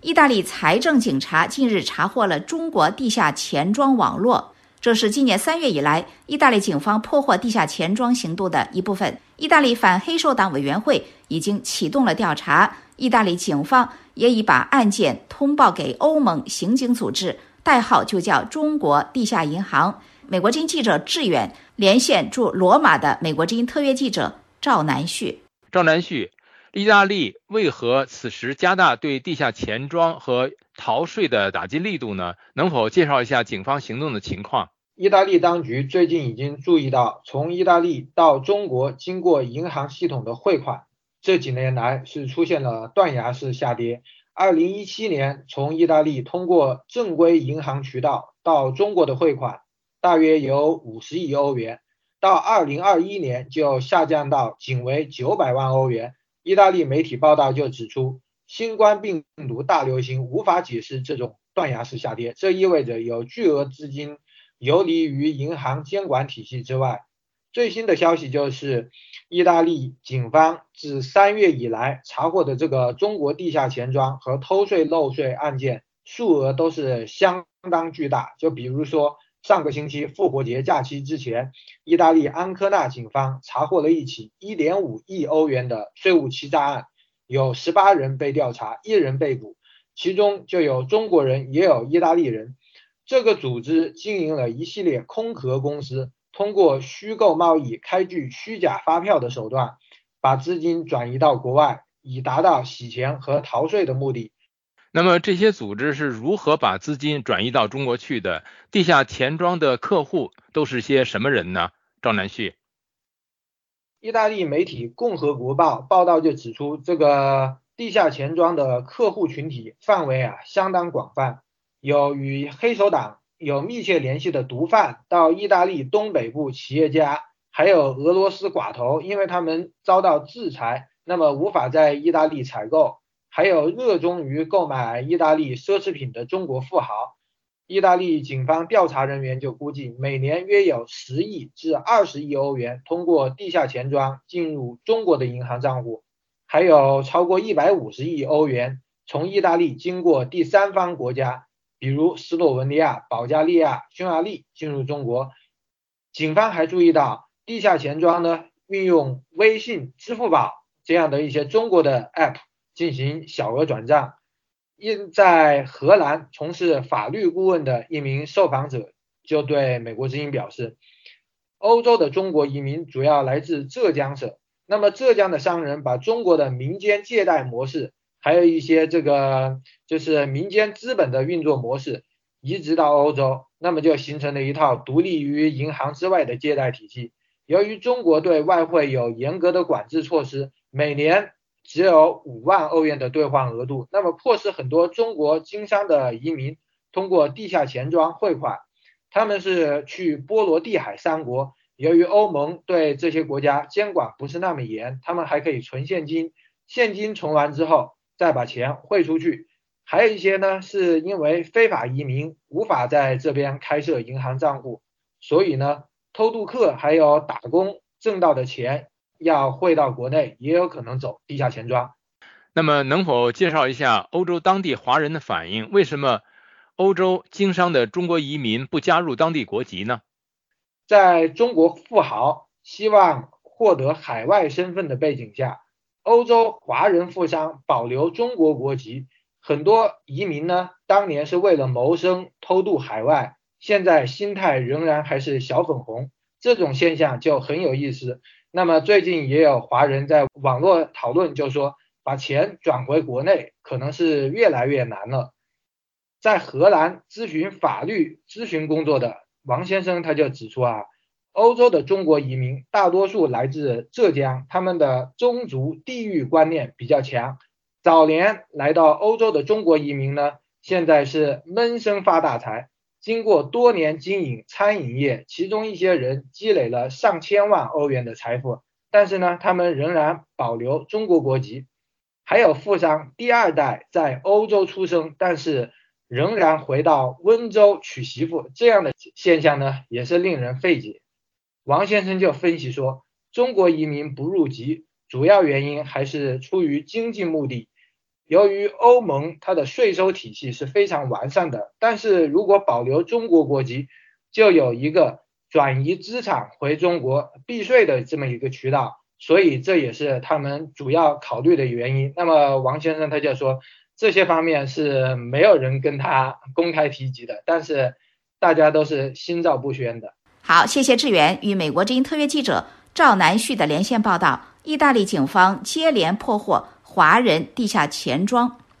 意大利财政警察近日查获了中国地下钱庄网络，这是今年三月以来意大利警方破获地下钱庄行动的一部分。意大利反黑手党委员会已经启动了调查，意大利警方也已把案件通报给欧盟刑警组织，代号就叫中国地下银行。美国之音记者志远连线驻罗马的美国之音特约记者赵南旭。赵南旭。意大利为何此时加大对地下钱庄和逃税的打击力度呢？能否介绍一下警方行动的情况？意大利当局最近已经注意到，从意大利到中国经过银行系统的汇款，这几年来是出现了断崖式下跌。二零一七年，从意大利通过正规银行渠道到中国的汇款大约有五十亿欧元，到二零二一年就下降到仅为九百万欧元。意大利媒体报道就指出，新冠病毒大流行无法解释这种断崖式下跌，这意味着有巨额资金游离于银行监管体系之外。最新的消息就是，意大利警方自三月以来查获的这个中国地下钱庄和偷税漏税案件数额都是相当巨大。就比如说。上个星期复活节假期之前，意大利安科纳警方查获了一起1.5亿欧元的税务欺诈案，有18人被调查，一人被捕，其中就有中国人，也有意大利人。这个组织经营了一系列空壳公司，通过虚构贸易、开具虚假发票的手段，把资金转移到国外，以达到洗钱和逃税的目的。那么这些组织是如何把资金转移到中国去的？地下钱庄的客户都是些什么人呢？赵南旭，意大利媒体《共和国报》报道就指出，这个地下钱庄的客户群体范围啊相当广泛，有与黑手党有密切联系的毒贩，到意大利东北部企业家，还有俄罗斯寡头，因为他们遭到制裁，那么无法在意大利采购。还有热衷于购买意大利奢侈品的中国富豪，意大利警方调查人员就估计，每年约有十亿至二十亿欧元通过地下钱庄进入中国的银行账户，还有超过一百五十亿欧元从意大利经过第三方国家，比如斯洛文尼亚、保加利亚、匈牙利进入中国。警方还注意到，地下钱庄呢运用微信、支付宝这样的一些中国的 app。进行小额转账。因在荷兰从事法律顾问的一名受访者就对美国之音表示，欧洲的中国移民主要来自浙江省。那么浙江的商人把中国的民间借贷模式，还有一些这个就是民间资本的运作模式移植到欧洲，那么就形成了一套独立于银行之外的借贷体系。由于中国对外汇有严格的管制措施，每年。只有五万欧元的兑换额度，那么迫使很多中国经商的移民通过地下钱庄汇款。他们是去波罗的海三国，由于欧盟对这些国家监管不是那么严，他们还可以存现金，现金存完之后再把钱汇出去。还有一些呢，是因为非法移民无法在这边开设银行账户，所以呢，偷渡客还有打工挣到的钱。要汇到国内，也有可能走地下钱庄。那么，能否介绍一下欧洲当地华人的反应？为什么欧洲经商的中国移民不加入当地国籍呢？在中国富豪希望获得海外身份的背景下，欧洲华人富商保留中国国籍。很多移民呢，当年是为了谋生偷渡海外，现在心态仍然还是小粉红。这种现象就很有意思。那么最近也有华人在网络讨论，就说把钱转回国内可能是越来越难了。在荷兰咨询法律咨询工作的王先生他就指出啊，欧洲的中国移民大多数来自浙江，他们的宗族地域观念比较强。早年来到欧洲的中国移民呢，现在是闷声发大财。经过多年经营餐饮业，其中一些人积累了上千万欧元的财富，但是呢，他们仍然保留中国国籍。还有富商第二代在欧洲出生，但是仍然回到温州娶媳妇，这样的现象呢，也是令人费解。王先生就分析说，中国移民不入籍，主要原因还是出于经济目的。由于欧盟它的税收体系是非常完善的，但是如果保留中国国籍，就有一个转移资产回中国避税的这么一个渠道，所以这也是他们主要考虑的原因。那么王先生他就说，这些方面是没有人跟他公开提及的，但是大家都是心照不宣的。好，谢谢志远与美国之音特约记者赵南旭的连线报道。意大利警方接连破获华人地下钱庄。